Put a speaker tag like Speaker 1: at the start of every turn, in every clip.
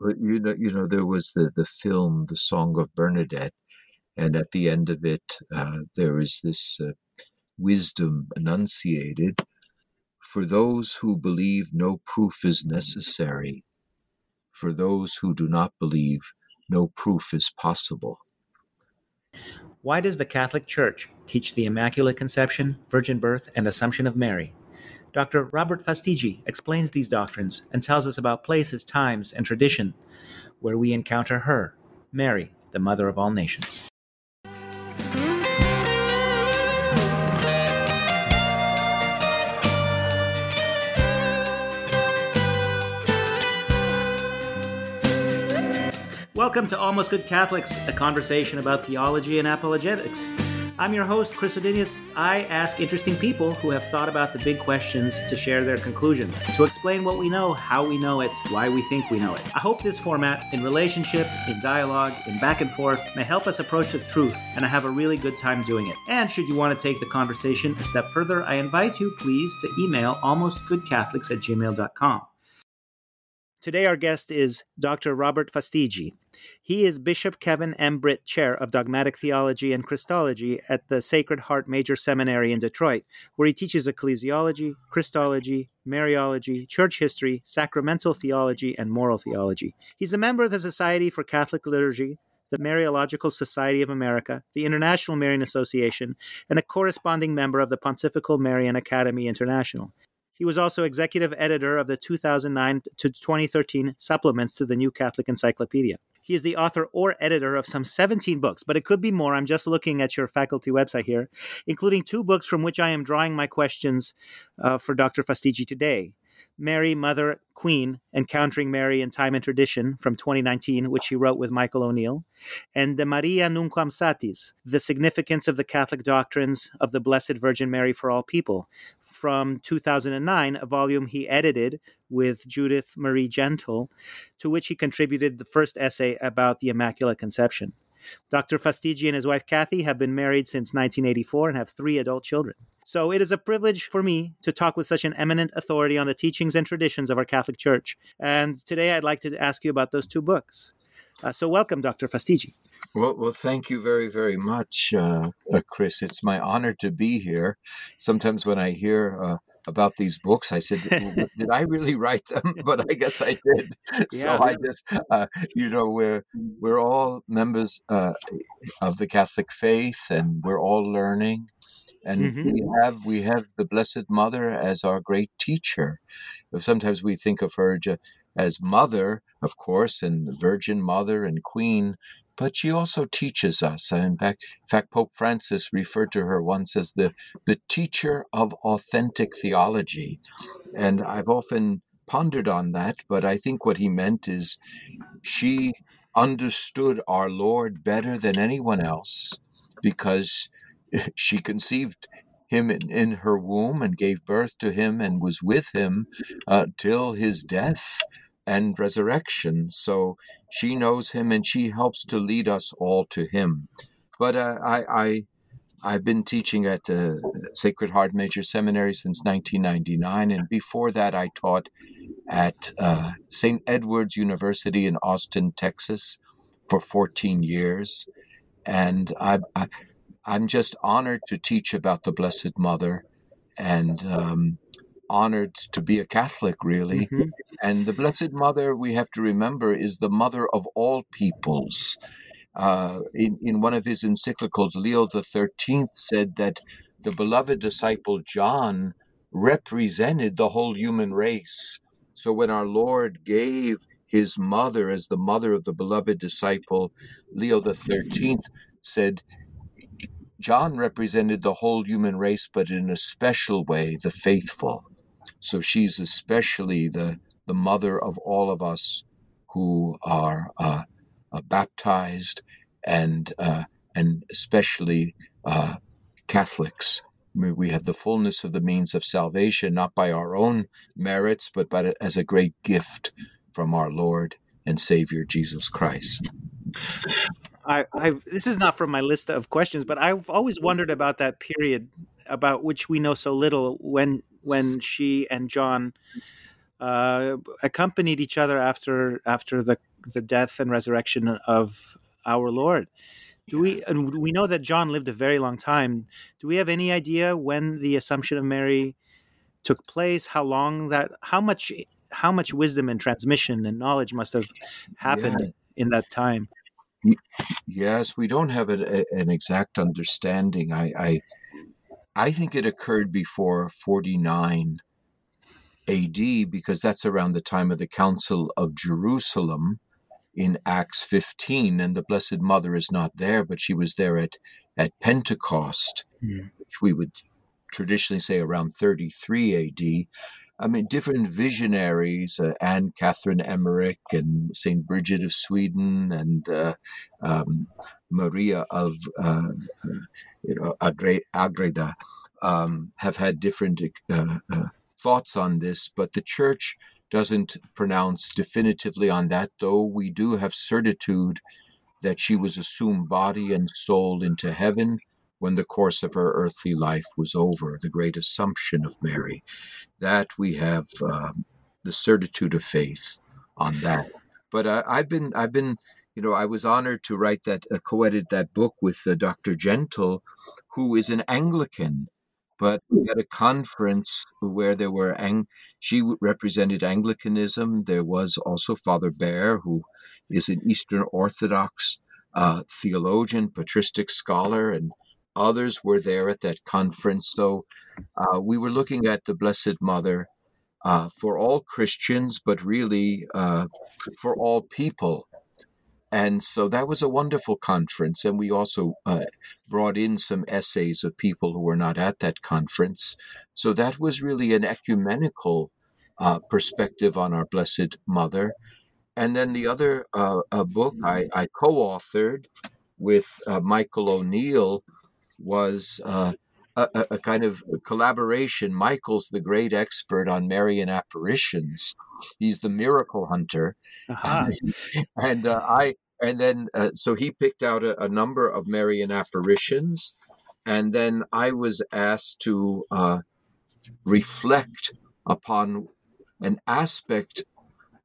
Speaker 1: You know, you know, there was the the film, the Song of Bernadette, and at the end of it, uh, there is this uh, wisdom enunciated. For those who believe, no proof is necessary. For those who do not believe, no proof is possible.
Speaker 2: Why does the Catholic Church teach the Immaculate Conception, Virgin Birth, and Assumption of Mary? Dr. Robert Fastiggi explains these doctrines and tells us about places, times, and tradition where we encounter her, Mary, the Mother of all nations. Welcome to Almost Good Catholics, a conversation about theology and apologetics. I'm your host, Chris Odinius. I ask interesting people who have thought about the big questions to share their conclusions, to explain what we know, how we know it, why we think we know it. I hope this format, in relationship, in dialogue, in back and forth, may help us approach the truth, and I have a really good time doing it. And should you want to take the conversation a step further, I invite you, please, to email almostgoodcatholics at gmail.com. Today, our guest is Dr. Robert Fastiggi. He is Bishop Kevin M. Britt Chair of Dogmatic Theology and Christology at the Sacred Heart Major Seminary in Detroit, where he teaches ecclesiology, Christology, Mariology, church history, sacramental theology, and moral theology. He's a member of the Society for Catholic Liturgy, the Mariological Society of America, the International Marian Association, and a corresponding member of the Pontifical Marian Academy International. He was also executive editor of the 2009 to 2013 supplements to the New Catholic Encyclopedia. He is the author or editor of some 17 books, but it could be more. I'm just looking at your faculty website here, including two books from which I am drawing my questions uh, for Dr. Fastiggi today. Mary, Mother, Queen, Encountering Mary in Time and Tradition from 2019, which he wrote with Michael O'Neill, and De Maria Nunquam Satis, The Significance of the Catholic Doctrines of the Blessed Virgin Mary for All People, from 2009, a volume he edited with Judith Marie Gentle, to which he contributed the first essay about the Immaculate Conception. Dr. Fastiggi and his wife Kathy have been married since 1984 and have three adult children. So it is a privilege for me to talk with such an eminent authority on the teachings and traditions of our Catholic Church. And today I'd like to ask you about those two books. Uh, so welcome, Dr. Fastiggi.
Speaker 1: Well, well, thank you very, very much, uh, uh, Chris. It's my honor to be here. Sometimes when I hear uh, about these books. I said, "Did I really write them?" But I guess I did. So I just, uh, you know, we're we're all members uh, of the Catholic faith, and we're all learning. And mm-hmm. we have we have the Blessed Mother as our great teacher. Sometimes we think of her as mother, of course, and Virgin Mother and Queen, but she also teaches us. In fact, in fact, Pope Francis referred to her once as the, the teacher of authentic theology. And I've often pondered on that, but I think what he meant is she understood our Lord better than anyone else because she conceived him in, in her womb and gave birth to him and was with him uh, till his death and resurrection. So she knows him and she helps to lead us all to him. But uh, I, I, I've been teaching at the Sacred Heart Major Seminary since 1999, and before that, I taught at uh, St. Edward's University in Austin, Texas, for 14 years. And I, I, am just honored to teach about the Blessed Mother and um, honored to be a Catholic, really. Mm-hmm. And the Blessed Mother, we have to remember, is the mother of all peoples. Uh, in, in one of his encyclicals, Leo XIII said that the beloved disciple John represented the whole human race. So when our Lord gave his mother as the mother of the beloved disciple, Leo XIII said, John represented the whole human race, but in a special way, the faithful. So she's especially the the mother of all of us who are uh, uh, baptized and uh, and especially uh, Catholics. We have the fullness of the means of salvation, not by our own merits, but by, as a great gift from our Lord and Savior Jesus Christ.
Speaker 2: I, I, this is not from my list of questions, but I've always wondered about that period about which we know so little when when she and John uh, accompanied each other after after the the death and resurrection of our Lord. Do we and we know that John lived a very long time. Do we have any idea when the Assumption of Mary took place? How long that? How much? How much wisdom and transmission and knowledge must have happened yeah. in that time?
Speaker 1: Yes, we don't have a, an exact understanding. I, I I think it occurred before 49 AD because that's around the time of the Council of Jerusalem in Acts 15. And the Blessed Mother is not there, but she was there at, at Pentecost, mm. which we would traditionally say around 33 AD. I mean, different visionaries, uh, Anne Catherine Emmerich and St. Bridget of Sweden and uh, um, Maria of, uh, uh you know, Agreda, um, have had different uh, uh, thoughts on this, but the church doesn't pronounce definitively on that, though we do have certitude that she was assumed body and soul into heaven when the course of her earthly life was over, the great assumption of Mary. That we have um, the certitude of faith on that. But uh, I've been, I've been, you know, I was honored to write that, uh, co-edit that book with uh, Dr. Gentle, who is an Anglican but we had a conference where there were Ang- she represented Anglicanism. There was also Father Behr, who is an Eastern Orthodox uh, theologian, patristic scholar, and others were there at that conference. So uh, we were looking at the Blessed Mother uh, for all Christians, but really uh, for all people. And so that was a wonderful conference. And we also uh, brought in some essays of people who were not at that conference. So that was really an ecumenical uh, perspective on our Blessed Mother. And then the other uh, book I, I co authored with uh, Michael O'Neill was uh, a, a, kind of collaboration. Michael's the great expert on Marian apparitions. He's the miracle hunter, uh-huh. and uh, I and then uh, so he picked out a, a, number of Marian apparitions, and then I was asked to uh, reflect upon an aspect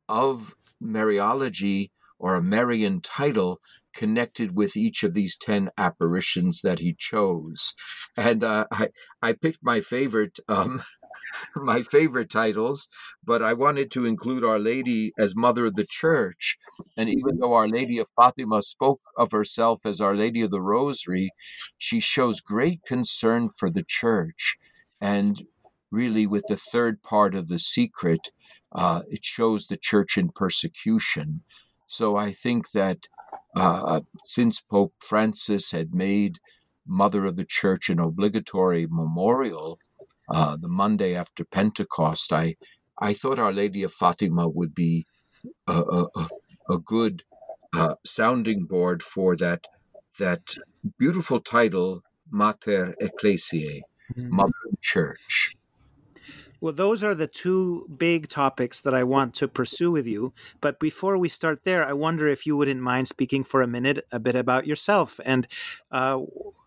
Speaker 1: of Mariology or a Marian title connected with each of these 10 apparitions that he chose. And uh, I, I picked my favorite, um, my favorite titles, but I wanted to include Our Lady as Mother of the Church. And even though Our Lady of Fatima spoke of herself as Our Lady of the Rosary, she shows great concern for the church. And really, with the third part of the secret, uh, it shows the church in persecution. So I think that uh, since Pope Francis had made Mother of the Church an obligatory memorial uh, the Monday after Pentecost, I, I thought Our Lady of Fatima would be a, a, a good uh, sounding board for that, that beautiful title, Mater Ecclesiae, mm-hmm. Mother of the Church.
Speaker 2: Well, those are the two big topics that I want to pursue with you. But before we start there, I wonder if you wouldn't mind speaking for a minute a bit about yourself and uh,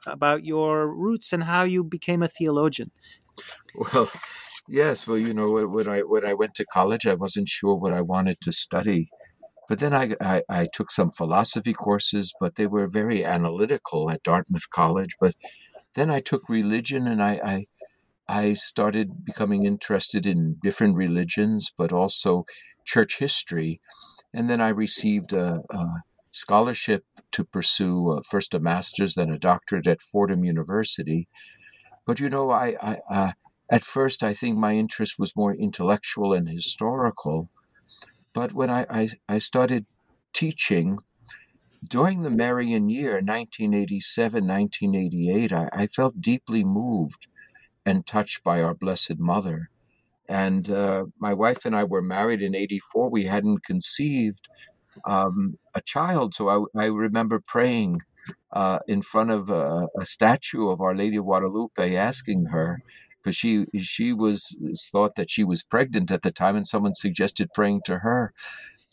Speaker 2: about your roots and how you became a theologian.
Speaker 1: Well, yes. Well, you know, when I when I went to college, I wasn't sure what I wanted to study. But then I, I, I took some philosophy courses, but they were very analytical at Dartmouth College. But then I took religion, and I, I I started becoming interested in different religions, but also church history. And then I received a, a scholarship to pursue first a master's, then a doctorate at Fordham University. But you know, I, I uh, at first I think my interest was more intellectual and historical. But when I, I, I started teaching, during the Marian year, 1987, 1988, I, I felt deeply moved and touched by our Blessed Mother. And uh, my wife and I were married in 84. We hadn't conceived um, a child. So I, I remember praying uh, in front of a, a, statue of Our Lady of Guadalupe, asking her because she she was thought that she was pregnant at the time, and someone suggested praying to her.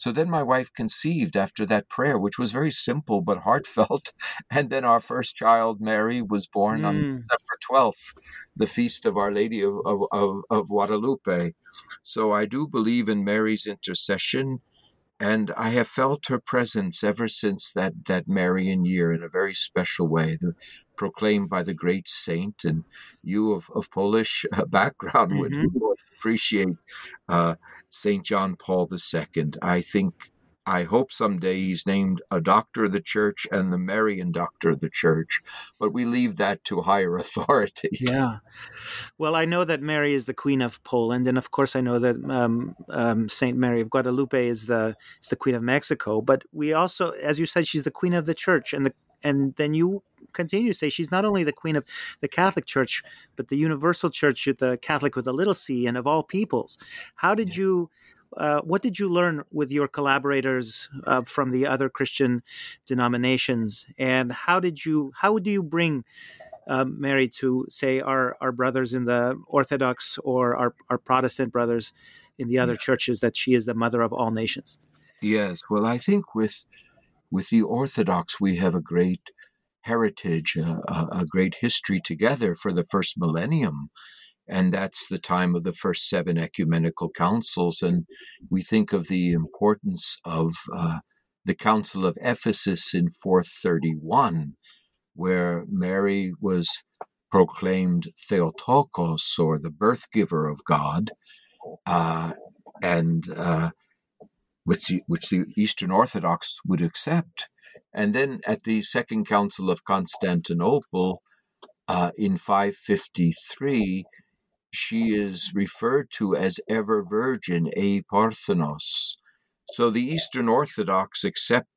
Speaker 1: So then my wife conceived after that prayer, which was very simple but heartfelt. And then our first child, Mary, was born mm. on December 12th, the feast of Our Lady of, of, of, of Guadalupe. So I do believe in Mary's intercession and I have felt her presence ever since that, that Marian year in a very special way, the, proclaimed by the great saint. And you of, of Polish uh, background mm-hmm. would appreciate uh, Saint John Paul II. I think I hope someday he's named a doctor of the church and the Marian doctor of the church, but we leave that to higher authority.
Speaker 2: Yeah. Well, I know that Mary is the Queen of Poland, and of course, I know that um, um, Saint Mary of Guadalupe is the is the Queen of Mexico. But we also, as you said, she's the Queen of the Church, and the and then you continue to say she's not only the Queen of the Catholic Church, but the Universal Church, the Catholic with a little C, and of all peoples. How did you? Uh, what did you learn with your collaborators uh, from the other Christian denominations, and how did you how do you bring uh, Mary to say our our brothers in the Orthodox or our our Protestant brothers in the other yeah. churches that she is the mother of all nations?
Speaker 1: Yes, well, I think with with the Orthodox we have a great heritage, uh, a great history together for the first millennium and that's the time of the first seven ecumenical councils. And we think of the importance of uh, the Council of Ephesus in 431, where Mary was proclaimed Theotokos, or the birth giver of God, uh, and uh, which, the, which the Eastern Orthodox would accept. And then at the Second Council of Constantinople uh, in 553, she is referred to as ever virgin, a Parthenos. So the Eastern Orthodox accept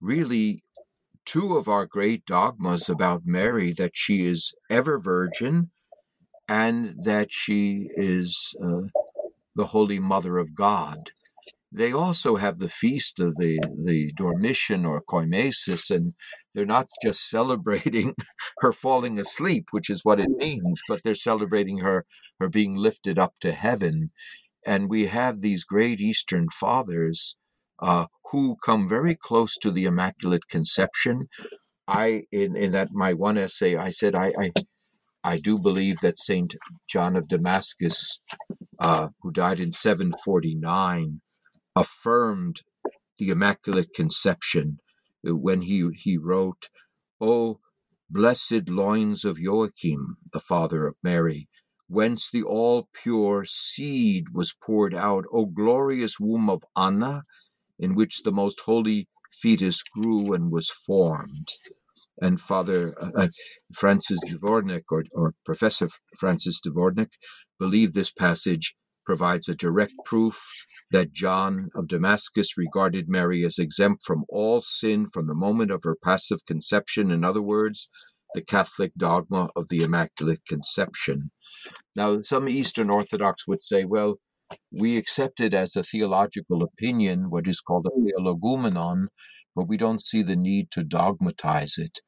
Speaker 1: really two of our great dogmas about Mary that she is ever virgin and that she is uh, the Holy Mother of God. They also have the feast of the, the Dormition or Koimesis, and they're not just celebrating her falling asleep, which is what it means, but they're celebrating her her being lifted up to heaven. And we have these great Eastern fathers uh, who come very close to the Immaculate Conception. I in in that my one essay, I said I I, I do believe that Saint John of Damascus, uh, who died in 749, affirmed the Immaculate Conception uh, when he, he wrote, O blessed loins of Joachim, the father of Mary, whence the all pure seed was poured out, O glorious womb of Anna, in which the most holy fetus grew and was formed. And Father uh, uh Francis Dvornik, or, or Professor Francis Dvornik, believed this passage provides a direct proof that John of Damascus regarded Mary as exempt from all sin from the moment of her passive conception. In other words, the Catholic dogma of the Immaculate Conception. Now, some Eastern Orthodox would say, well, we accept it as a theological opinion, what is called a theologumenon, but we don't see the need to dogmatize it.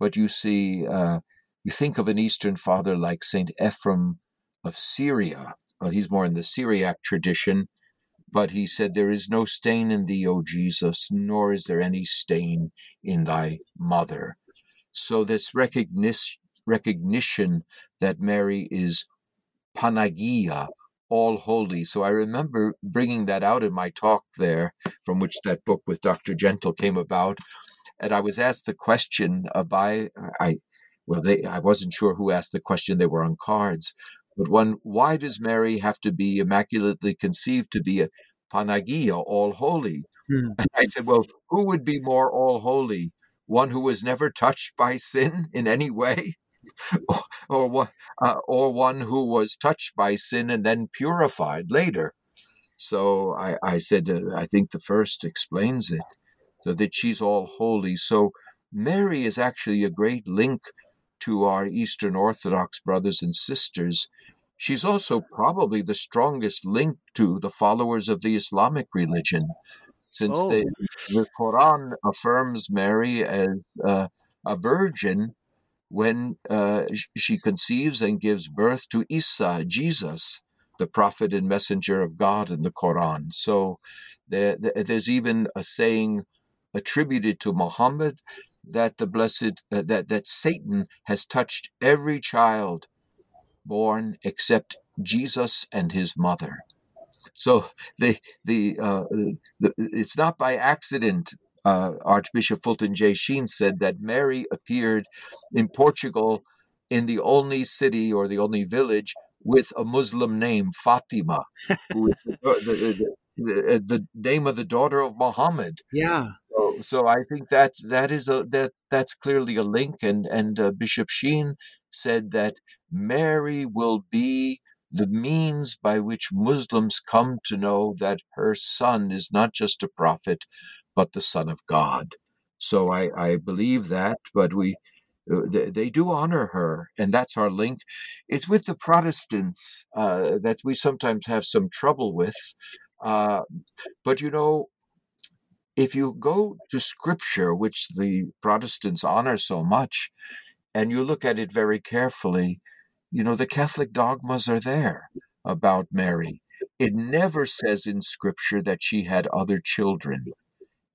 Speaker 1: But you see, uh, you think of an Eastern father like Saint Ephrem of Syria, well, he's more in the Syriac tradition, but he said, There is no stain in thee, O Jesus, nor is there any stain in thy mother. So, this recognition, recognition that Mary is Panagia, all holy. So I remember bringing that out in my talk there, from which that book with Dr. Gentle came about. And I was asked the question uh, by, I, well, they, I wasn't sure who asked the question. They were on cards, but one, why does Mary have to be immaculately conceived to be a Panagia, all holy? Hmm. I said, well, who would be more all holy? One who was never touched by sin in any way? or, or, one, uh, or one who was touched by sin and then purified later? So I, I said, uh, I think the first explains it, so that she's all holy. So Mary is actually a great link to our Eastern Orthodox brothers and sisters she's also probably the strongest link to the followers of the Islamic religion, since
Speaker 2: Oh.
Speaker 1: they, the Quran affirms Mary as uh, a virgin when uh, she conceives and gives birth to Isa, Jesus, the prophet and messenger of God in the Quran. So there, there- there's even a saying attributed to Muhammad that the blessed uh, that that Satan has touched every child born except Jesus and his mother. So the the, uh, the it's not by accident. Uh, Archbishop Fulton J. Sheen said that Mary appeared in Portugal in the only city or the only village with a Muslim name, Fatima, who is the, the, the, the name of the daughter of Muhammad.
Speaker 2: Yeah.
Speaker 1: So, so I think that that is a that that's clearly a link, and and uh, Bishop Sheen said that Mary will be the means by which Muslims come to know that her son is not just a prophet, but the son of God. So I I believe that, but we. uh, They, do honor her, and that's our link. It's with the Protestants uh, that we sometimes have some trouble with. Uh, but you know, if you go to scripture, which the Protestants honor so much, and you look at it very carefully, you know, the Catholic dogmas are there about Mary. It never says in scripture that she had other children.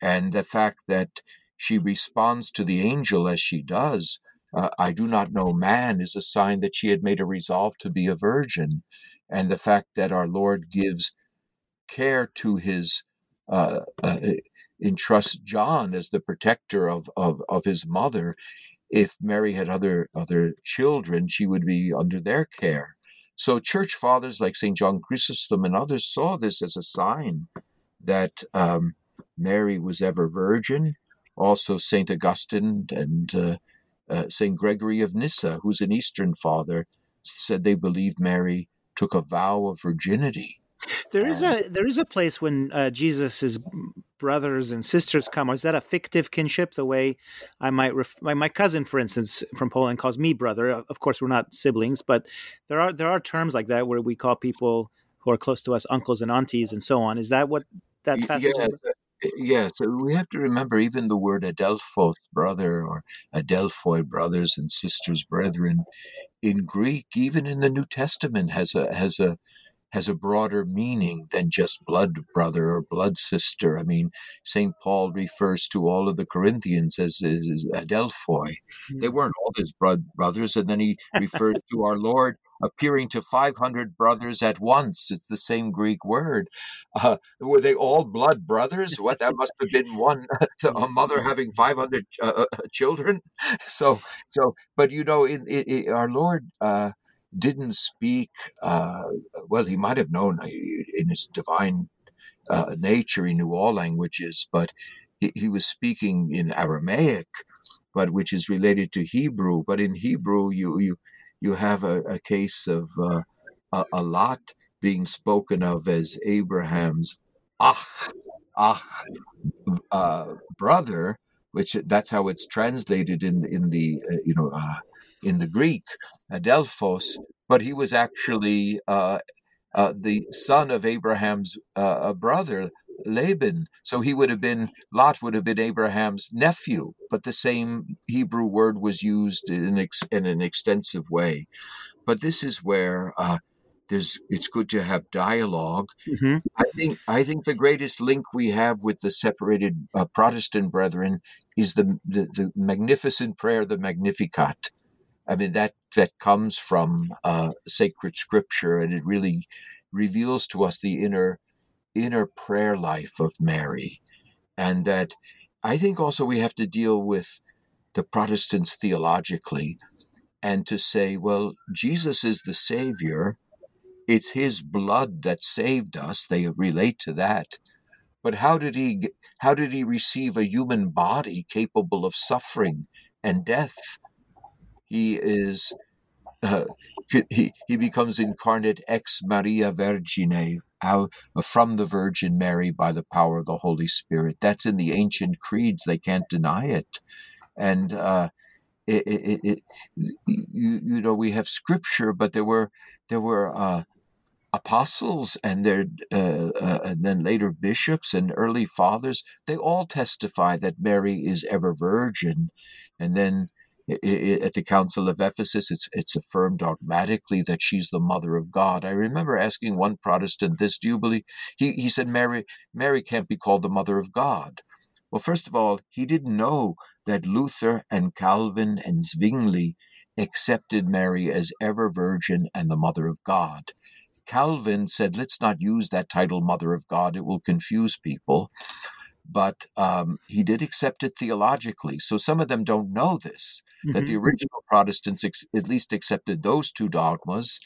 Speaker 1: And the fact that she responds to the angel as she does, uh, I do not know man, is a sign that she had made a resolve to be a virgin. And the fact that our Lord gives care to his uh, uh, entrusts John as the protector of, of, of his mother. If Mary had other other children, she would be under their care. So church fathers like St. John Chrysostom and others saw this as a sign that um, Mary was ever virgin. Also, St. Augustine and uh, uh, St. Gregory of Nyssa, who's an Eastern father, said they believed Mary took a vow of virginity.
Speaker 2: There is a there is a place when uh, Jesus's brothers and sisters come. Or is that a fictive kinship? The way I might ref- my, my cousin, for instance, from Poland, calls me brother. Of course, we're not siblings, but there are there are terms like that where we call people who are close to us uncles and aunties and so on. Is that what that passage?
Speaker 1: Yes,
Speaker 2: is?
Speaker 1: uh, yes. So we have to remember even the word Adelphos, brother, or Adelphoi, brothers and sisters, brethren, in Greek, even in the New Testament, has a has a has a broader meaning than just blood brother or blood sister. I mean, St. Paul refers to all of the Corinthians as, as, as Adelphoi. They weren't all his blood brothers. And then he refers to our Lord appearing to 500 brothers at once. It's the same Greek word. Uh, were they all blood brothers? What that must have been one, a mother having 500 uh, children. So, so, but you know, in, in, in our Lord, uh, didn't speak, uh, well, he might have known in his divine uh, nature, he knew all languages, but he, he, was speaking in Aramaic, but which is related to Hebrew. But in Hebrew, you you you have a, a case of uh, a, a, Lot being spoken of as Abraham's ach, ach, uh, brother, which that's how it's translated in in the uh, you know in the Greek, Adelphos, but he was actually uh, uh, the son of Abraham's uh, brother, Laban. So he would have been, Lot would have been Abraham's nephew, but the same Hebrew word was used in, ex, in an extensive way. But this is where there's, it's good to have dialog mm-hmm. I think, I think the greatest link we have with the separated Protestant brethren is the, the, the magnificent prayer, the Magnificat. I mean that that comes from uh, sacred scripture, and it really reveals to us the inner inner prayer life of Mary, and that I think also we have to deal with the Protestants theologically, and to say, well, Jesus is the Savior. It's His blood that saved us. They relate to that. But how did he how did he receive a human body capable of suffering and death? He is uh, he he becomes incarnate ex Maria Virgine out from the Virgin Mary by the power of the Holy Spirit. That's in the ancient creeds; they can't deny it. And uh, it, it, it, you, you know we have scripture, but there were there were uh, apostles and their uh, uh, and then later bishops and early fathers. They all testify that Mary is ever virgin, and then at the Council of Ephesus, it's it's affirmed dogmatically that she's the mother of God. I remember asking one Protestant this: Do you believe? He he said Mary Mary can't be called the mother of God. Well, first of all, he didn't know that Luther and Calvin and Zwingli accepted Mary as ever virgin and the mother of God. Calvin said, let's not use that title, Mother of God, it will confuse people but um, he did accept it theologically. So some of them don't know this, mm-hmm. that the original Protestants ex- at least accepted those two dogmas.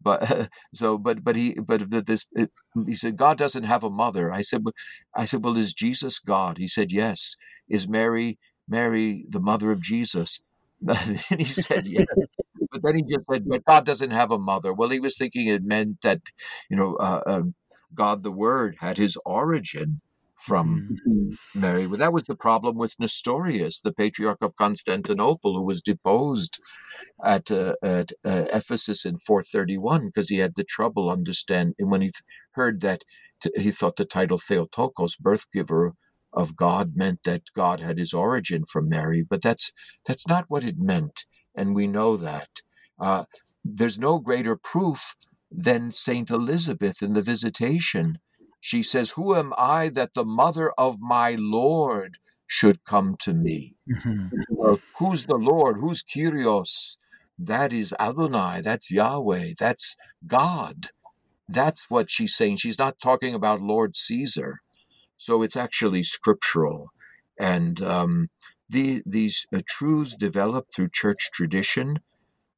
Speaker 1: But uh, so, but but he but this it, he said God doesn't have a mother. I said, I said, well, is Jesus God? He said, yes. Is Mary Mary the mother of Jesus? and he said yes. but then he just said, but God doesn't have a mother. Well, he was thinking it meant that you know uh, uh, God the Word had his origin from mm-hmm. Mary. But that was the problem with Nestorius, the Patriarch of Constantinople, who was deposed at, uh, at uh, Ephesus in 431 because he had the trouble understanding when he th- heard that t- he thought the title Theotokos, birth giver of God, meant that God had his origin from Mary, but that's that's not what it meant, and we know that. Uh, there's no greater proof than Saint Elizabeth in the Visitation she says, Who am I that the mother of my Lord should come to me? Mm-hmm. who's the Lord? Who's Kyrios? That is Adonai. That's Yahweh. That's God. That's what she's saying. She's not talking about Lord Caesar. So it's actually scriptural. And um, the, these uh, truths develop through church tradition.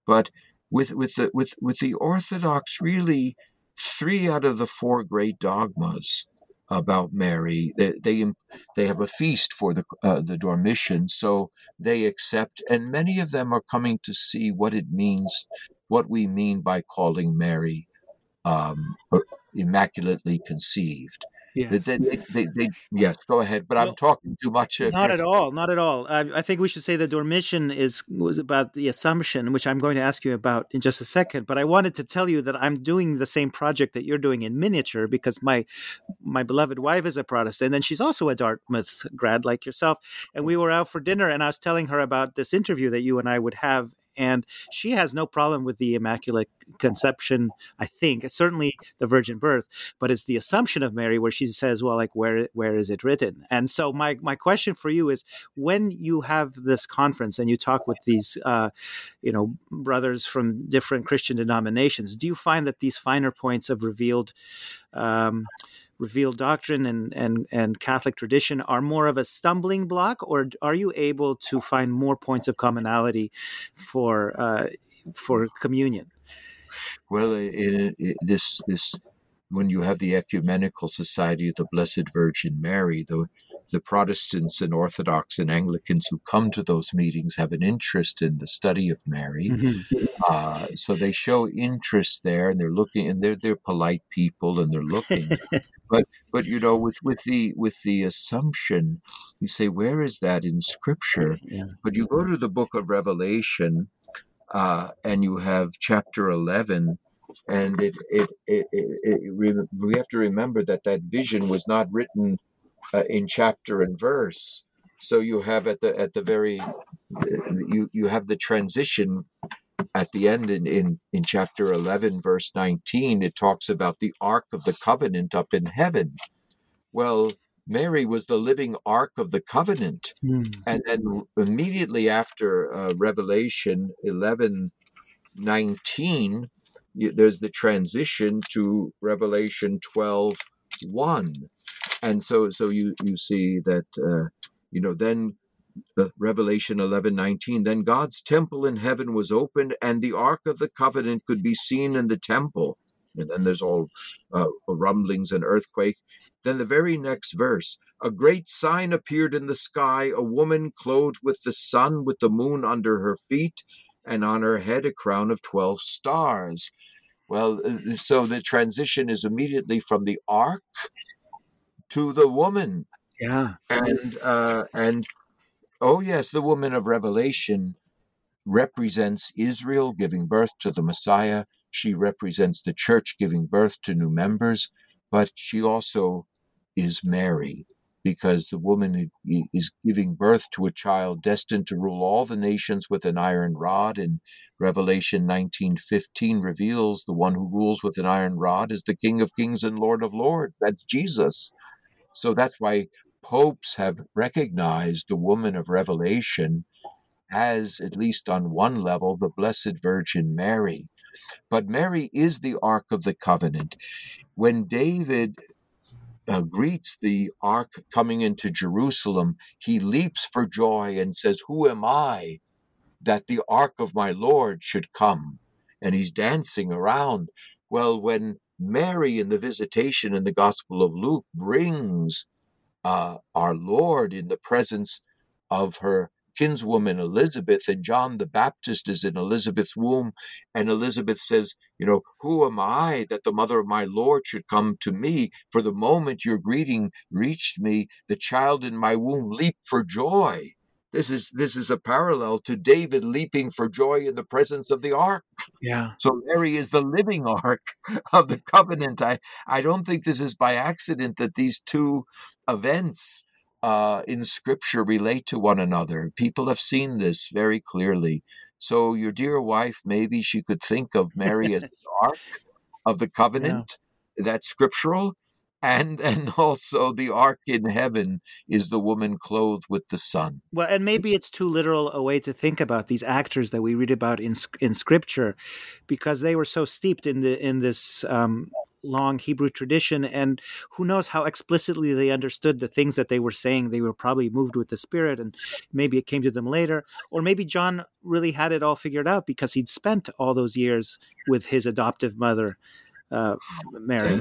Speaker 1: But with, with, the, with, with the Orthodox, really, three out of the four great dogmas about Mary. They they, they have a feast for the uh, the Dormition, so they accept, and many of them are coming to see what it means, what we mean by calling Mary um, immaculately conceived. Yeah. They, they, they, they, yes, go ahead. But well, I'm talking too much.
Speaker 2: Uh, not at all. Not at all. I, I, think we should say the Dormition is was about the Assumption, which I'm going to ask you about in just a second. But I wanted to tell you that I'm doing the same project that you're doing in miniature because my my beloved wife is a Protestant and she's also a Dartmouth grad like yourself. And we were out for dinner, and I was telling her about this interview that you and I would have and she has no problem with the immaculate conception i think certainly the virgin birth but it's the assumption of mary where she says well like where where is it written? And so my my question for you is when you have this conference and you talk with these uh, you know brothers from different christian denominations do you find that these finer points of revealed um, revealed doctrine and, and, and Catholic tradition are more of a stumbling block, or are you able to find more points of commonality for uh, for communion?
Speaker 1: Well, it, this this when you have the Ecumenical Society of the Blessed Virgin Mary, the, the Protestants and Orthodox and Anglicans who come to those meetings have an interest in the study of Mary. Mm-hmm. Uh, so they show interest there and they're looking and they're, they're polite people and they're looking. but, but, you know, with, with the, with the assumption, you say, where is that in scripture? Yeah. But you go to the book of Revelation uh, and you have chapter 11 and it, it, it, it, we have to remember that that vision was not written uh, in chapter and verse so you have at the at the very you you have the transition at the end in, in in chapter 11 verse 19 it talks about the ark of the covenant up in heaven well Mary was the living ark of the covenant. Mm. And then immediately after uh, Revelation 11 19, there's the transition to Revelation 12 1. And so, so you, you see that, uh, you know, then uh, Revelation 11 19, then God's temple in heaven was opened, and the Ark of the Covenant could be seen in the temple. And then there's all uh, rumblings and earthquake. Then the very next verse a great sign appeared in the sky a woman clothed with the sun, with the moon under her feet, and on her head a crown of 12 stars. Well, uh, so the transition is immediately from the ark to the woman.
Speaker 2: Yeah.
Speaker 1: And uh, and oh yes, the woman of Revelation represents Israel giving birth to the Messiah. She represents the church giving birth to new members, but she also is Mary because the woman is giving birth to a child destined to rule all the nations with an iron rod. And revelation 19:15 reveals the one who rules with an iron rod is the king of kings and lord of lords. That's Jesus. So that's why popes have recognized the woman of revelation as at least on one level the blessed virgin Mary. But Mary is the ark of the covenant. When David uh, greets the ark coming into Jerusalem, he leaps for joy and says, Who am I that the ark of my Lord should come? And he's dancing around. Well, when Mary in the visitation in the Gospel of Luke brings uh, our Lord in the presence of her kinswoman Elizabeth, and John the Baptist is in Elizabeth's womb. And Elizabeth says, You know, who am I that the mother of my Lord should come to me? For the moment your greeting reached me, the child in my womb leaped for joy. This is this is a parallel to David leaping for joy in the presence of the ark.
Speaker 2: Yeah.
Speaker 1: So Mary is the living ark of the covenant. I, I don't think this is by accident that these two events uh, in scripture relate to one another. People have seen this very clearly. So, your dear wife, maybe she could think of Mary as the ark of the covenant. Yeah. That's scriptural. And and also the ark in heaven is the woman clothed with the sun.
Speaker 2: Well, and maybe it's too literal a way to think about these actors that we read about in in scripture, because they were so steeped in the in this um, long Hebrew tradition, and who knows how explicitly they understood the things that they were saying. They were probably moved with the Spirit, and maybe it came to them later, or maybe John really had it all figured out because he'd spent all those years with his adoptive mother, uh, Mary.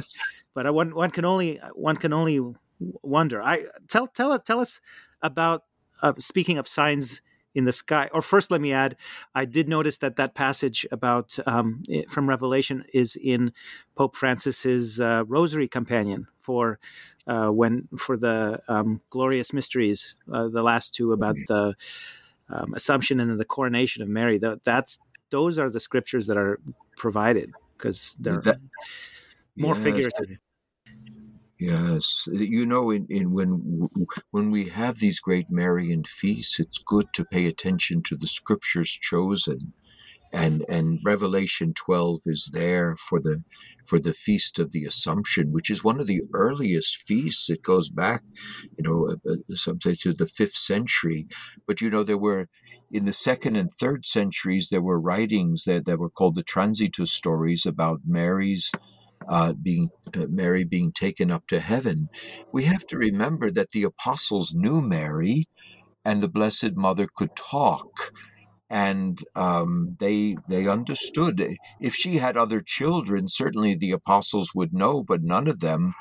Speaker 2: But one one can only one can only wonder. I tell tell tell us about uh, speaking of signs in the sky. Or first, let me add, I did notice that that passage about um, from Revelation is in Pope Francis's uh, Rosary Companion for uh, when for the um, glorious mysteries, uh, the last two about mm-hmm. the um, Assumption and then the coronation of Mary. The, that's those are the scriptures that are provided because they're that, more yes, figurative.
Speaker 1: Yes, you know, in, in when when we have these great Marian feasts, it's good to pay attention to the scriptures chosen, and and Revelation twelve is there for the for the feast of the Assumption, which is one of the earliest feasts. It goes back, you know, sometimes to the fifth century. But you know, there were in the second and third centuries there were writings that, that were called the Transitus stories about Mary's uh, being uh, Mary being taken up to heaven, we have to remember that the apostles knew Mary, and the Blessed Mother could talk, and um, they they understood. If she had other children, certainly the apostles would know, but none of them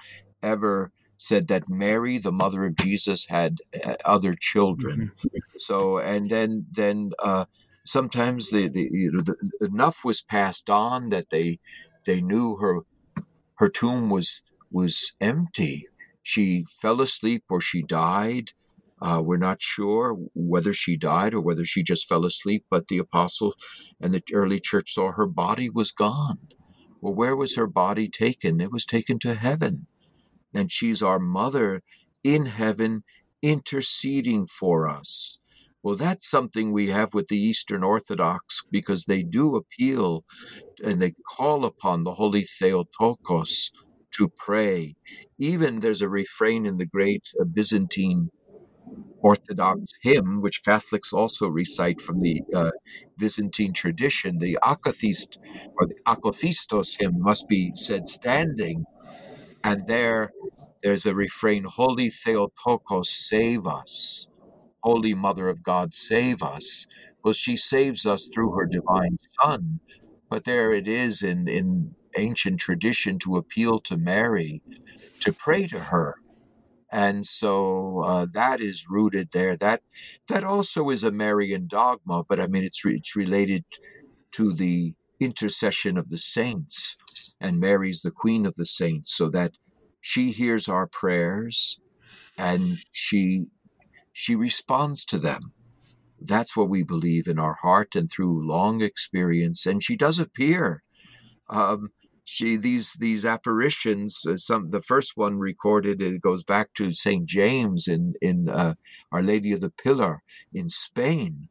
Speaker 1: ever said that Mary, the mother of Jesus, had uh, other children. Mm-hmm. So, and then then uh, sometimes the, the, you know, the, enough was passed on that they they knew her her tomb was was empty. She fell asleep or she died. Uh, we're not sure whether she died or whether she just fell asleep, but the apostles and the early church saw her body was gone. Well, where was her body taken? It was taken to heaven. And she's our mother in heaven interceding for us. Well, that's something we have with the Eastern Orthodox because they do appeal and they call upon the Holy Theotokos to pray. Even there's a refrain in the great uh, Byzantine Orthodox hymn, which Catholics also recite from the uh, Byzantine tradition. The akathist or the akathistos hymn must be said standing, and there there's a refrain: "Holy Theotokos, save us." Holy Mother of God, save us. Well, she saves us through her divine Son. But there it is in, in ancient tradition to appeal to Mary, to pray to her. And so uh, that is rooted there. That that also is a Marian dogma, but I mean it's re- it's related to the intercession of the saints, and Mary's the Queen of the saints, so that she hears our prayers, and she she responds to them. that's what we believe in our heart and through long experience. And she does appear. Um, she these these apparitions. Uh, some the first one recorded it goes back to Saint James in in uh, Our Lady of the Pillar in Spain,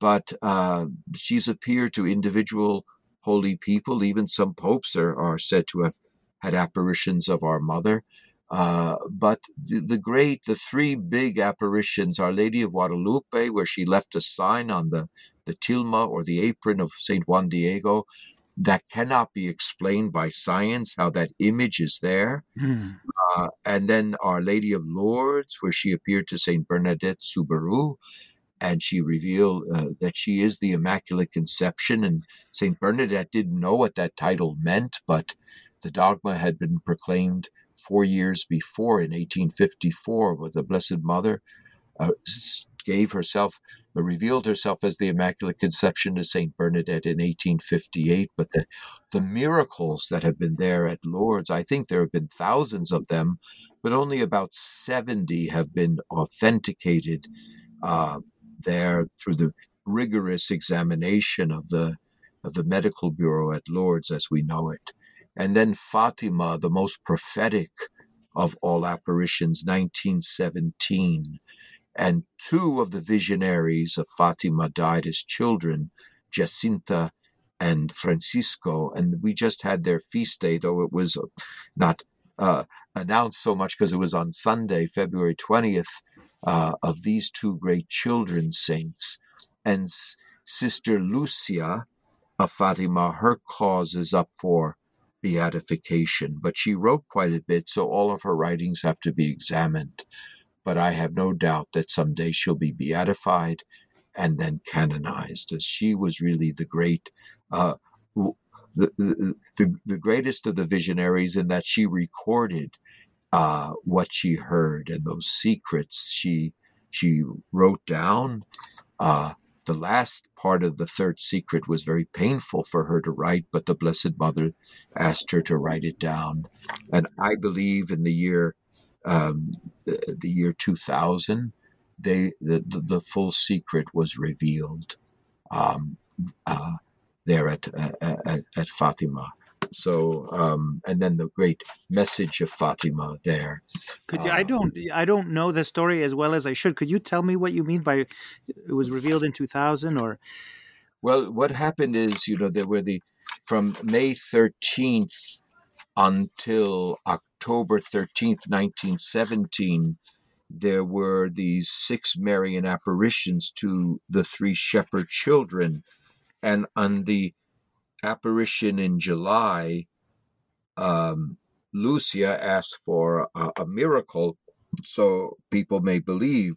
Speaker 1: but uh, she's appeared to individual holy people. Even some popes are, are said to have had apparitions of our Mother. Uh, but the, the, great, the three big apparitions, Our Lady of Guadalupe, where she left a sign on the, the tilma or the apron of St. Juan Diego, that cannot be explained by science, how that image is there. Mm. Uh, and then Our Lady of Lourdes, where she appeared to St. Bernadette Soubirous, and she revealed uh, that she is the Immaculate Conception. And St. Bernadette didn't know what that title meant, but the dogma had been proclaimed four years before in 1854, where the Blessed Mother uh, gave herself, uh, revealed herself as the Immaculate Conception to Saint Bernadette in 1858. But the, the miracles that have been there at Lourdes, I think there have been thousands of them, but only about 70 have been authenticated uh, there through the rigorous examination of the of the medical bureau at Lourdes as we know it. And then Fatima, the most prophetic of all apparitions, 1917. And two of the visionaries of Fatima died as children, Jacinta and Francisco. And we just had their feast day, though it was not uh, announced so much because it was on Sunday, February 20th, uh, of these two great children saints. And S- Sister Lucia of Fatima, her cause is up for beatification, but she wrote quite a bit, so all of her writings have to be examined. But I have no doubt that someday she'll be beatified and then canonized, as she was really the great, uh, the, the, the, the greatest of the visionaries in that she recorded uh, what she heard and those secrets she she wrote down. Uh, the last part of the third secret was very painful for her to write, but the Blessed Mother asked her to write it down. And I believe in the year um, the, the, year 2000, they the, the, the, full secret was revealed um, uh, there at, at, at Fatima. So, um, and then the great message of Fatima there.
Speaker 2: Could you, uh, I don't I don't know the story as well as I should. Could you tell me what you mean by it was revealed in 2000 or?
Speaker 1: Well, what happened is, you know, there were the from May 13th until October 13th, 1917, there were these six Marian apparitions to the three shepherd children. And on the apparition in July, um, Lucia asked for a, a miracle so people may believe.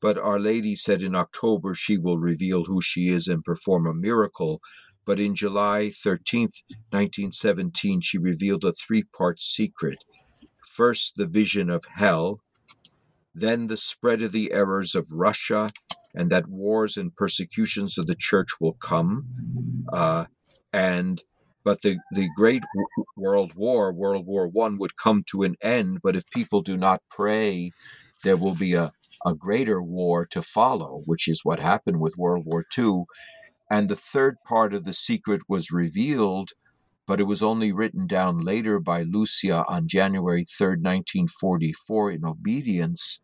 Speaker 1: But Our Lady said in October she will reveal who she is and perform a miracle. But in July 13th, 1917, she revealed a three part secret. First, the vision of hell, then, the spread of the errors of Russia, and that wars and persecutions of the church will come. Uh, and but the, the great world war world war one would come to an end but if people do not pray there will be a, a greater war to follow which is what happened with world war 2 and the third part of the secret was revealed but it was only written down later by lucia on january 3rd 1944 in obedience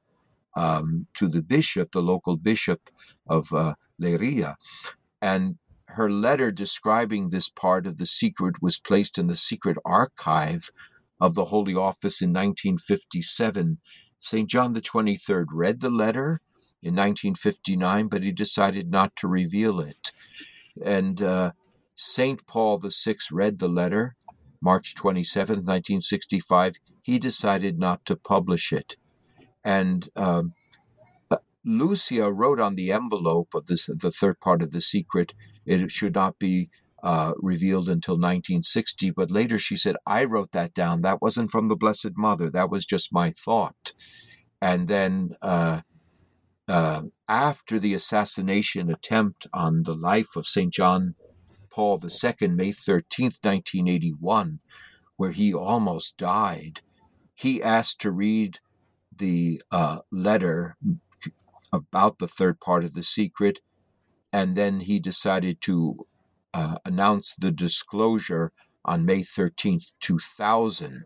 Speaker 1: um, to the bishop the local bishop of uh, Leiria. And her letter describing this part of the secret was placed in the secret archive of the Holy Office in 1957. St. John the 23rd read the letter in 1959, but he decided not to reveal it. And uh, St. Paul VI read the letter March 27, 1965. He decided not to publish it. And um, Lucia wrote on the envelope of this, the third part of the secret, it should not be uh, revealed until 1960. But later she said, I wrote that down. That wasn't from the Blessed Mother. That was just my thought. And then uh, uh, after the assassination attempt on the life of St. John Paul II, May 13th, 1981, where he almost died, he asked to read the uh, letter about the third part of the secret and then he decided to uh, announce the disclosure on May 13th, 2000.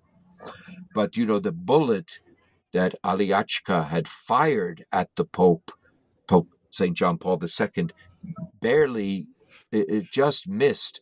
Speaker 1: But you know, the bullet that Ali Agca had fired at the Pope, Pope St. John Paul II, barely, it, it just missed.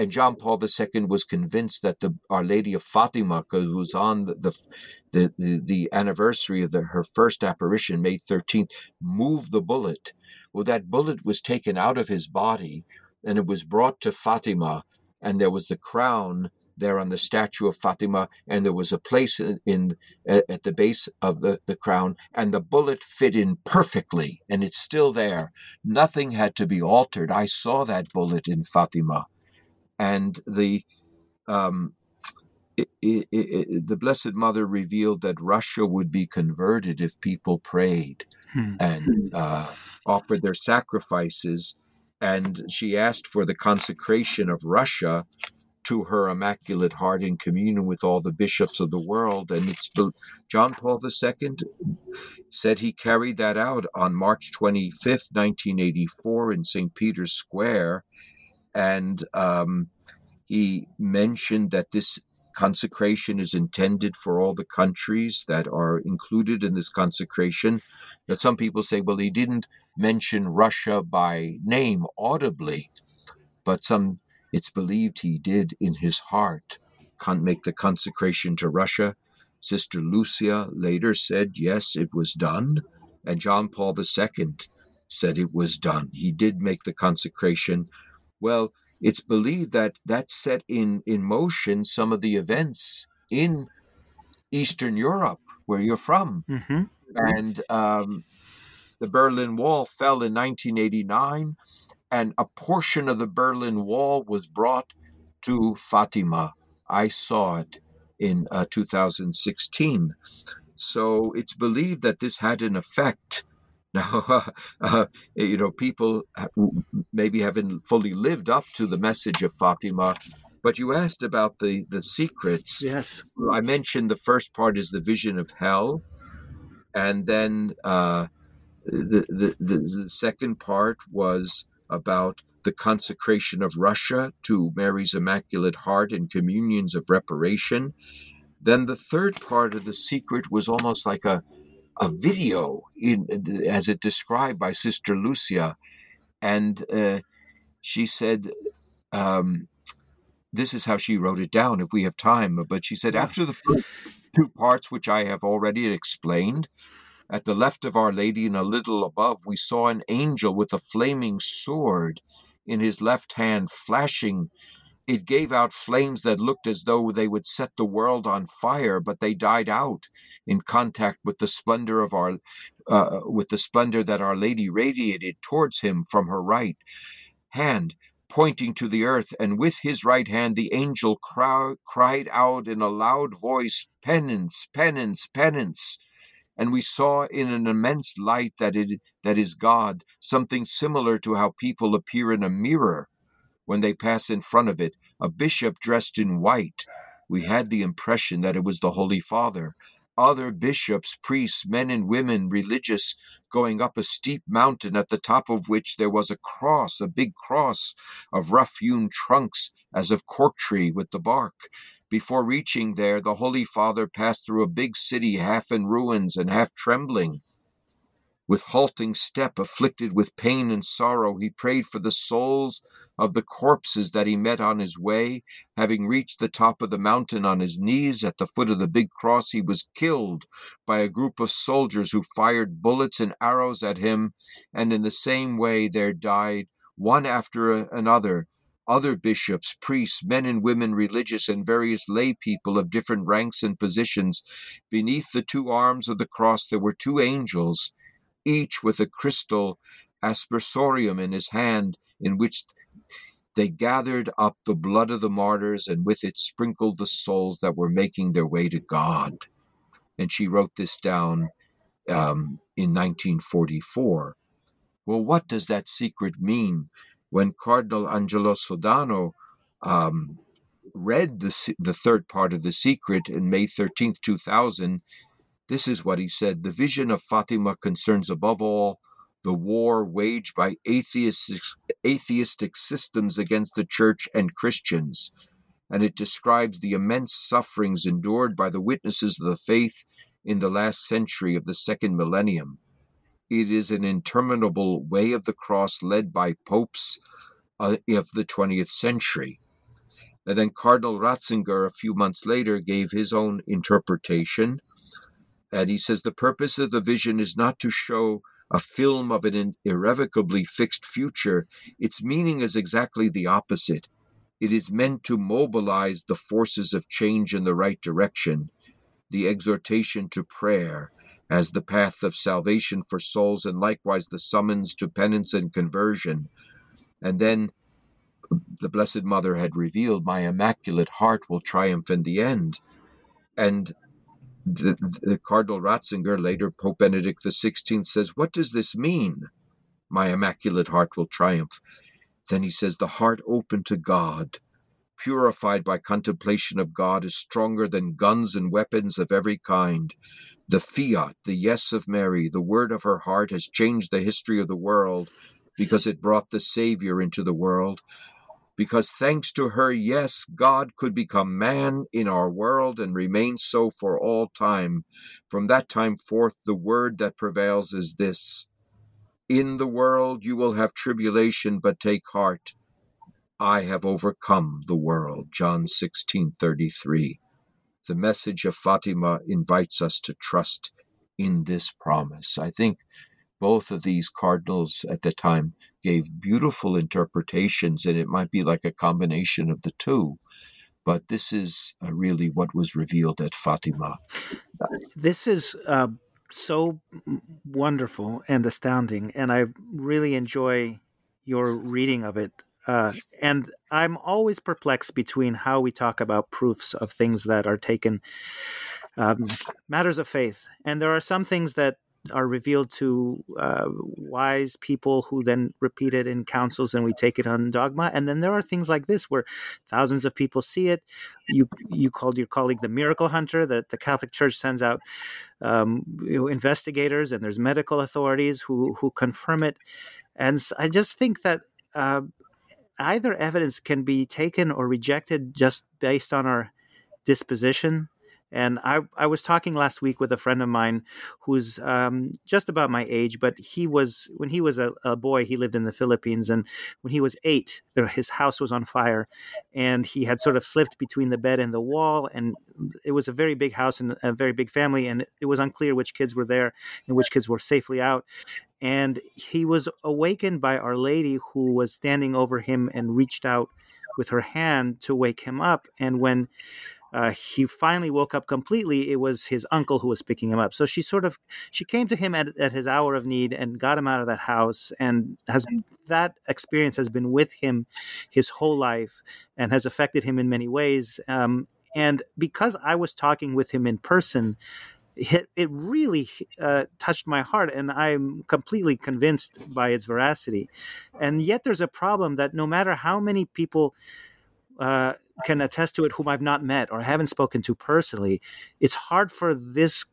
Speaker 1: And John Paul II was convinced that the Our Lady of Fatima, because was on the, the the, the, the anniversary of the, her first apparition, May 13th, moved the bullet. Well, that bullet was taken out of his body and it was brought to Fatima, and there was the crown there on the statue of Fatima, and there was a place in, in at the base of the, the crown, and the bullet fit in perfectly, and it's still there. Nothing had to be altered. I saw that bullet in Fatima, and the um, it, it, it, the Blessed Mother revealed that Russia would be converted if people prayed hmm. and uh, offered their sacrifices. And she asked for the consecration of Russia to her Immaculate Heart in communion with all the bishops of the world. And it's John Paul II said he carried that out on March 25th, 1984, in St. Peter's Square. And um, he mentioned that this consecration is intended for all the countries that are included in this consecration. That some people say, well, he didn't mention Russia by name audibly, but some it's believed he did in his heart Can't make the consecration to Russia. Sister Lucia later said, yes, it was done. And John Paul II said it was done. He did make the consecration. Well, it's believed that that set in, in motion some of the events in Eastern Europe, where you're from. Mm-hmm. And um, the Berlin Wall fell in 1989 and a portion of the Berlin Wall was brought to Fatima. I saw it in uh, 2016. So it's believed that this had an effect. Now, uh, you know, people maybe haven't fully lived up to the message of Fatima, but you asked about the, the secrets.
Speaker 2: Yes.
Speaker 1: I mentioned the first part is the vision of hell, and then uh, the, the, the, the second part was about the consecration of Russia to Mary's Immaculate Heart and communions of reparation. Then the third part of the secret was almost like a, a video, in, as it described by Sister Lucia. And uh, she said, um, this is how she wrote it down if we have time. But she said, after the first two parts, which I have already explained, at the left of Our Lady and a little above, we saw an angel with a flaming sword in his left hand, flashing. It gave out flames that looked as though they would set the world on fire, but they died out in contact with the splendor of our, uh, with the splendor that Our Lady radiated towards him from her right hand pointing to the earth, and with his right hand the angel cried out in a loud voice, Penance, penance, penance! And we saw in an immense light that it that is God something similar to how people appear in a mirror when they pass in front of it a bishop dressed in white. We had the impression that it was the holy father. Other bishops priests men and women religious going up a steep mountain at the top of which there was a cross a big cross of rough hewn trunks as of cork tree with the bark. Before reaching there, the Holy Father passed through a big city half in ruins and half trembling. With halting step, afflicted with pain and sorrow, he prayed for the souls of the corpses that he met on his way. Having reached the top of the mountain on his knees at the foot of the big cross, he was killed by a group of soldiers who fired bullets and arrows at him, and in the same way there died, one after another, other bishops, priests, men and women religious, and various lay people of different ranks and positions. Beneath the two arms of the cross there were two angels, each with a crystal aspersorium in his hand, in which they gathered up the blood of the martyrs and with it sprinkled the souls that were making their way to God. And she wrote this down um, in 1944. Well, what does that secret mean? when Cardinal Angelo Sodano um, read the, the third part of The Secret in May 13th, 2000, this is what he said The vision of Fatima concerns above all the war waged by atheistic, atheistic systems against the church and Christians, and it describes the immense sufferings endured by the witnesses of the faith in the last century of the second millennium. It is an interminable way of the cross led by popes uh, of the 20th century. And then Cardinal Ratzinger, a few months later, gave his own interpretation. And he says the purpose of the vision is not to show a film of an irrevocably fixed future, its meaning is exactly the opposite. It is meant to mobilize the forces of change in the right direction, the exhortation to prayer as the path of salvation for souls, and likewise the summons to penance and conversion. And then the Blessed Mother had revealed, My Immaculate Heart will triumph in the end. And the, the Cardinal Ratzinger, later Pope Benedict XVI, says, What does this mean? My Immaculate Heart will triumph. Then he says, The heart open to God, purified by contemplation of God, is stronger than guns and weapons of every kind. The fiat, the yes of Mary, the word of her heart has changed the history of the world because it brought the Savior into the world because thanks to her, yes, God could become man in our world and remain so for all time. From that time forth, the word that prevails is this In the world you will have tribulation, but take heart. I have overcome the world. John 16 33. The message of Fatima invites us to trust in this promise. I think both of these cardinals at the time gave beautiful interpretations, and it might be like a combination of the two. But this is uh, really what was revealed at Fatima.
Speaker 2: This is uh, so wonderful and astounding, and I really enjoy your reading of it. Uh, and I'm always perplexed between how we talk about proofs of things that are taken um, matters of faith, and there are some things that are revealed to uh, wise people who then repeat it in councils and we take it on dogma. And then there are things like this where thousands of people see it. You you called your colleague the miracle hunter that the catholic church sends out um, you know, investigators and there's medical authorities who who confirm it. And i just think that uh, either evidence can be taken or rejected just based on our disposition and I, I was talking last week with a friend of mine who's um, just about my age, but he was, when he was a, a, boy, he lived in the Philippines. And when he was eight, his house was on fire. And he had sort of slipped between the bed and the wall. And it was a very big house and a very big family. And it was unclear which kids were there and which kids were safely out. And he was awakened by Our Lady, who was standing over him and reached out with her hand to wake him up. And when uh, he finally woke up completely. It was his uncle who was picking him up. So she sort of she came to him at, at his hour of need and got him out of that house. And has that experience has been with him his whole life and has affected him in many ways. Um, and because I was talking with him in person, it, it really uh, touched my heart, and I'm completely convinced by its veracity. And yet, there's a problem that no matter how many people uh, can attest to it whom I've not met or haven't spoken to personally, it's hard for this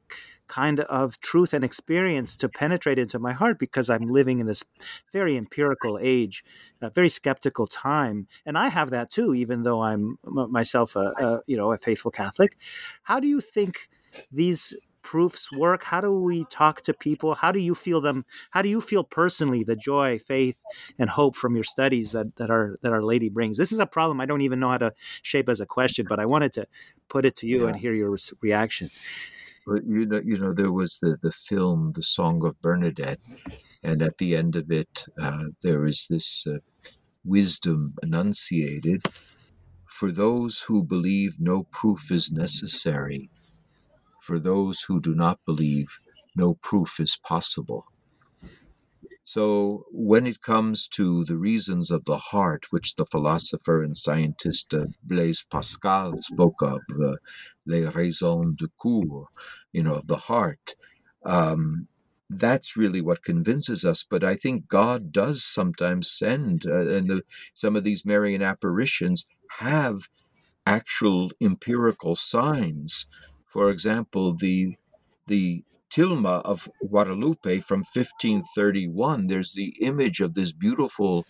Speaker 2: kind of truth and experience to penetrate into my heart because I'm living in this very empirical age, a very skeptical time, and I have that too, even though I'm myself a, a you know a faithful Catholic. How do you think these proofs work? How do we talk to people? How do you feel them? How do you feel personally the joy, faith, and hope from your studies that, that our that Our Lady brings? This is a problem I don't even know how to shape as a question, but I wanted to put it to you yeah. and hear your reaction.
Speaker 1: Well, you know, you know, there was the the film, The Song of Bernadette, and at the end of it, uh, there is this uh, wisdom enunciated. For those who believe no proof is necessary, for those who do not believe, no proof is possible. So, when it comes to the reasons of the heart, which the philosopher and scientist uh, Blaise Pascal spoke of, uh, les raisons du cœur, you know, of the heart, um, that's really what convinces us. But I think God does sometimes send, uh, and the, some of these Marian apparitions have actual empirical signs for example, the the tilma of Guadalupe from 1531. There's the image of this beautiful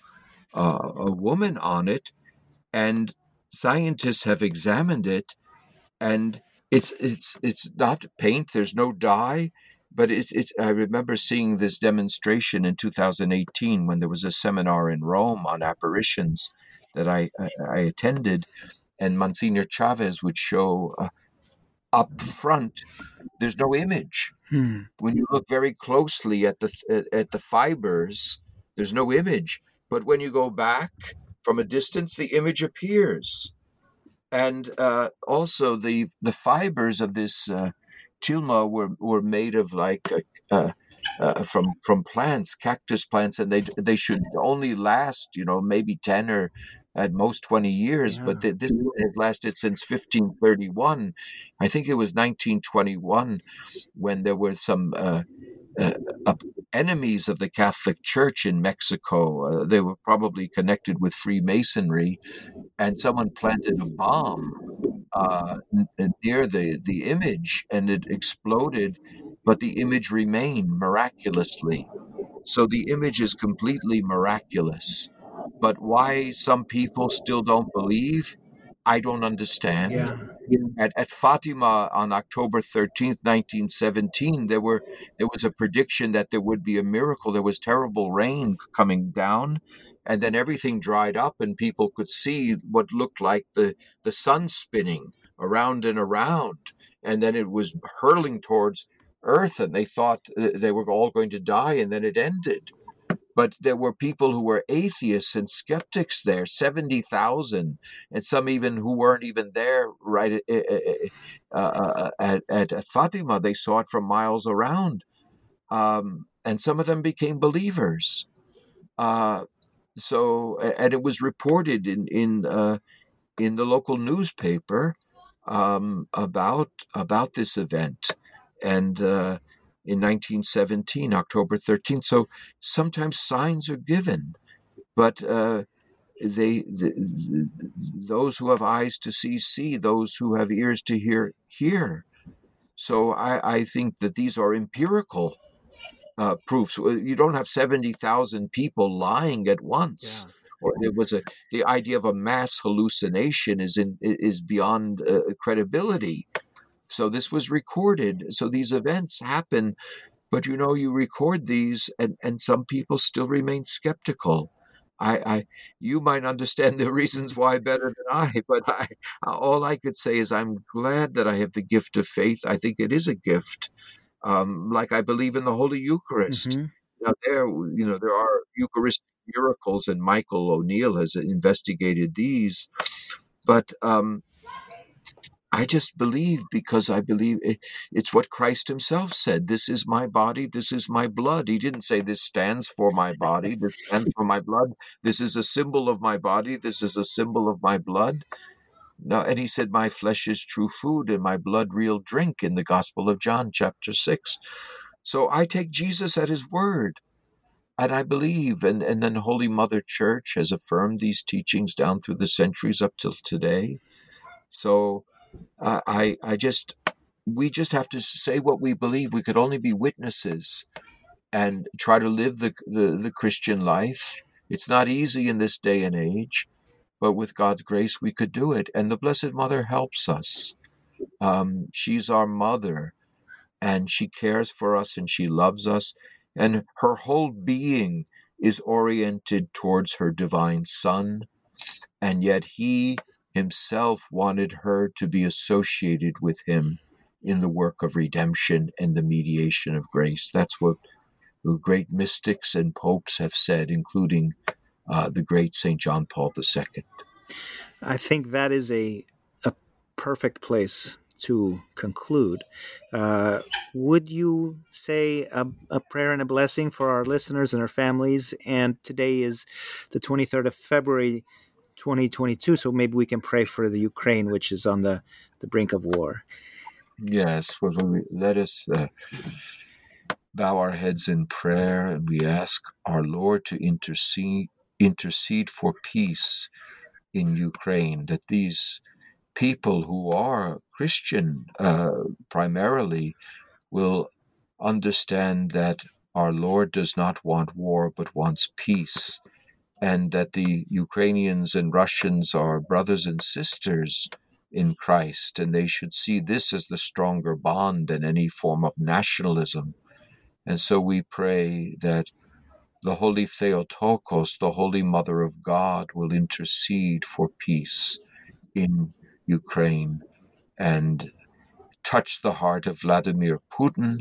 Speaker 1: uh, a woman on it, and scientists have examined it, and it's it's it's not paint. There's no dye, but it's. It, I remember seeing this demonstration in 2018 when there was a seminar in Rome on apparitions that I I, I attended, and Monsignor Chavez would show uh, up front. There's no image. Hmm. When you look very closely at the at the fibers, there's no image. But when you go back from a distance, the image appears. And uh, also, the the fibers of this uh, tilma were, were made of like uh, uh, from from plants, cactus plants, and they they should only last, you know, maybe ten or at most 20 years, yeah. but th- this has lasted since 1531. I think it was 1921 when there were some uh, uh, enemies of the Catholic Church in Mexico. Uh, they were probably connected with Freemasonry, and someone planted a bomb uh, n- near the, the image and it exploded, but the image remained miraculously. So the image is completely miraculous. But why some people still don't believe, I don't understand. Yeah. At, at Fatima on October 13th, 1917, there were there was a prediction that there would be a miracle. There was terrible rain coming down, and then everything dried up, and people could see what looked like the, the sun spinning around and around. And then it was hurling towards Earth, and they thought uh, they were all going to die, and then it ended but there were people who were atheists and skeptics there 70,000 and some even who weren't even there right eh, eh, eh, uh, uh, at, at, at, Fatima. They saw it from miles around. Um, and some of them became believers. Uh, so and it was reported in in uh, in the local newspaper um, about about this event. And uh, in 1917, October 13th. So sometimes signs are given, but uh, they the, those who have eyes to see see, those who have ears to hear hear. So I, I think that these are empirical uh, proofs. You don't have seventy thousand people lying at once. Yeah or there was a the idea of a mass hallucination is in is beyond uh, credibility so this was recorded. So these events happen, but you know, you record these, and, and some people still remain skeptical. I, I, you might understand the reasons why better than I, but I, all I could say is I'm glad that I have the gift of faith. I think it is a gift, um, like I believe in the Holy Eucharist. Mm-hmm. Now there, you know, there are Eucharistic miracles, and Michael O'Neill has investigated these, but um, I just believe because I believe it's what Christ himself said. This is my body. This is my blood. He didn't say this stands for my body. This stands for my blood. This is a symbol of my body. This is a symbol of my blood. No, and he said, My flesh is true food and my blood real drink in the Gospel of John, chapter 6. So I take Jesus at his word. And I believe, and, and then Holy Mother Church has affirmed these teachings down through the centuries up till today. So I I just we just have to say what we believe. We could only be witnesses and try to live the, the, the Christian life. It's not easy in this day and age, but with God's grace, we could do it. And the Blessed Mother helps us. Um, she's our mother, and she cares for us and she loves us. And her whole being is oriented towards her divine Son. And yet, He himself wanted her to be associated with him in the work of redemption and the mediation of grace. That's what great mystics and popes have said, including uh, the great St. John Paul II.
Speaker 2: I think that is a, a perfect place to conclude. Uh, would you say a, a, prayer and a blessing for our listeners and our families? And today is the 23rd of February. 2022. So maybe we can pray for the Ukraine, which is on the, the brink of war.
Speaker 1: Yes, well, let us uh, bow our heads in prayer and we ask our Lord to intercede, intercede for peace in Ukraine, that these people who are Christian uh, primarily will understand that our Lord does not want war but wants peace, and that the Ukrainians and Russians are brothers and sisters in Christ, and they should see this as the stronger bond than any form of nationalism. And so we pray that the Holy Theotokos, the Holy Mother of God, will intercede for peace in Ukraine and touch the heart of Vladimir Putin,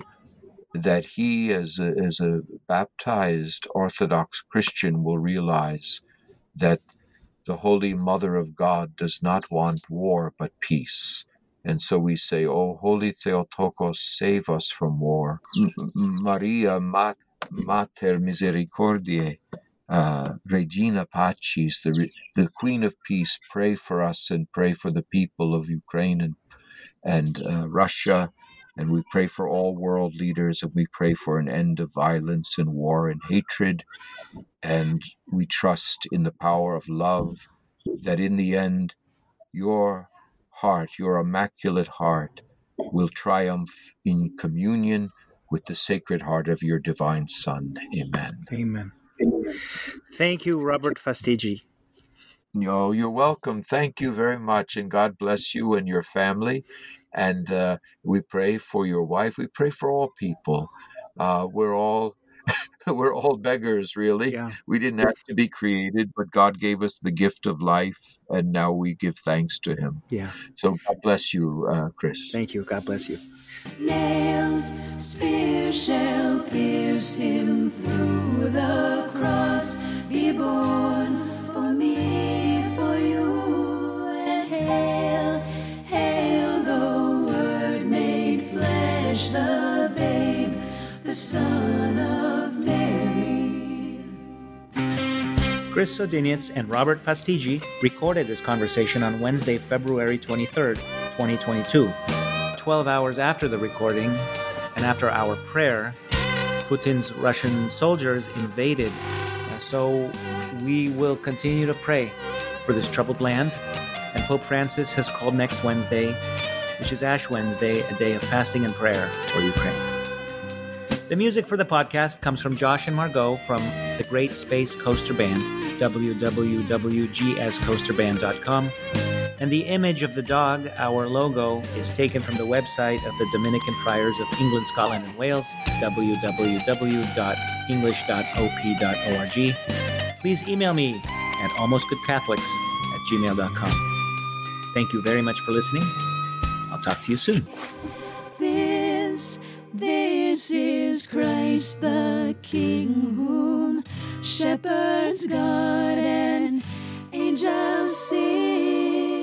Speaker 1: that he, as a, as a baptized Orthodox Christian, will realize that the Holy Mother of God does not want war but peace. And so we say, O Holy Theotokos, save us from war. Maria Mat- Mater Misericordiae, uh, Regina Pacis, the, the Queen of Peace, pray for us and pray for the people of Ukraine and, and uh, Russia. And we pray for all world leaders and we pray for an end of violence and war and hatred and we trust in the power of love that in the end, your heart, your immaculate heart, will triumph in communion with the sacred heart of your divine Son. Amen.
Speaker 2: Amen. Thank you, Robert Fastiggi.
Speaker 1: No, you're welcome. Thank you very much, and God bless you and your family. And uh, we pray for your wife. We pray for all people. Uh, we're all we're all beggars, really.
Speaker 2: Yeah.
Speaker 1: We didn't have to be created, but God gave us the gift of life, and now we give thanks to Him.
Speaker 2: Yeah.
Speaker 1: So God bless you, uh, Chris.
Speaker 2: Thank you. God bless you.
Speaker 3: Nails, spear shall pierce
Speaker 2: Chris Sodinitz and Robert Fastiggi recorded this conversation on Wednesday, February 23rd, 2022. 12 hours after the recording and after our prayer, Putin's Russian soldiers invaded. So we will continue to pray for this troubled land. And Pope Francis has called next Wednesday, which is Ash Wednesday, a day of fasting and prayer for Ukraine. The music for the podcast comes from Josh and Margot from the Great Space Coaster Band, www.gscoasterband.com. And the image of the dog, our logo, is taken from the website of the Dominican Friars of England, Scotland, and Wales, www.english.op.org. Please email me at almostgoodcatholics at gmail.com. Thank you very much for listening. I'll talk to you soon.
Speaker 3: This, this is Christ the King, whom shepherds guard and angels sing.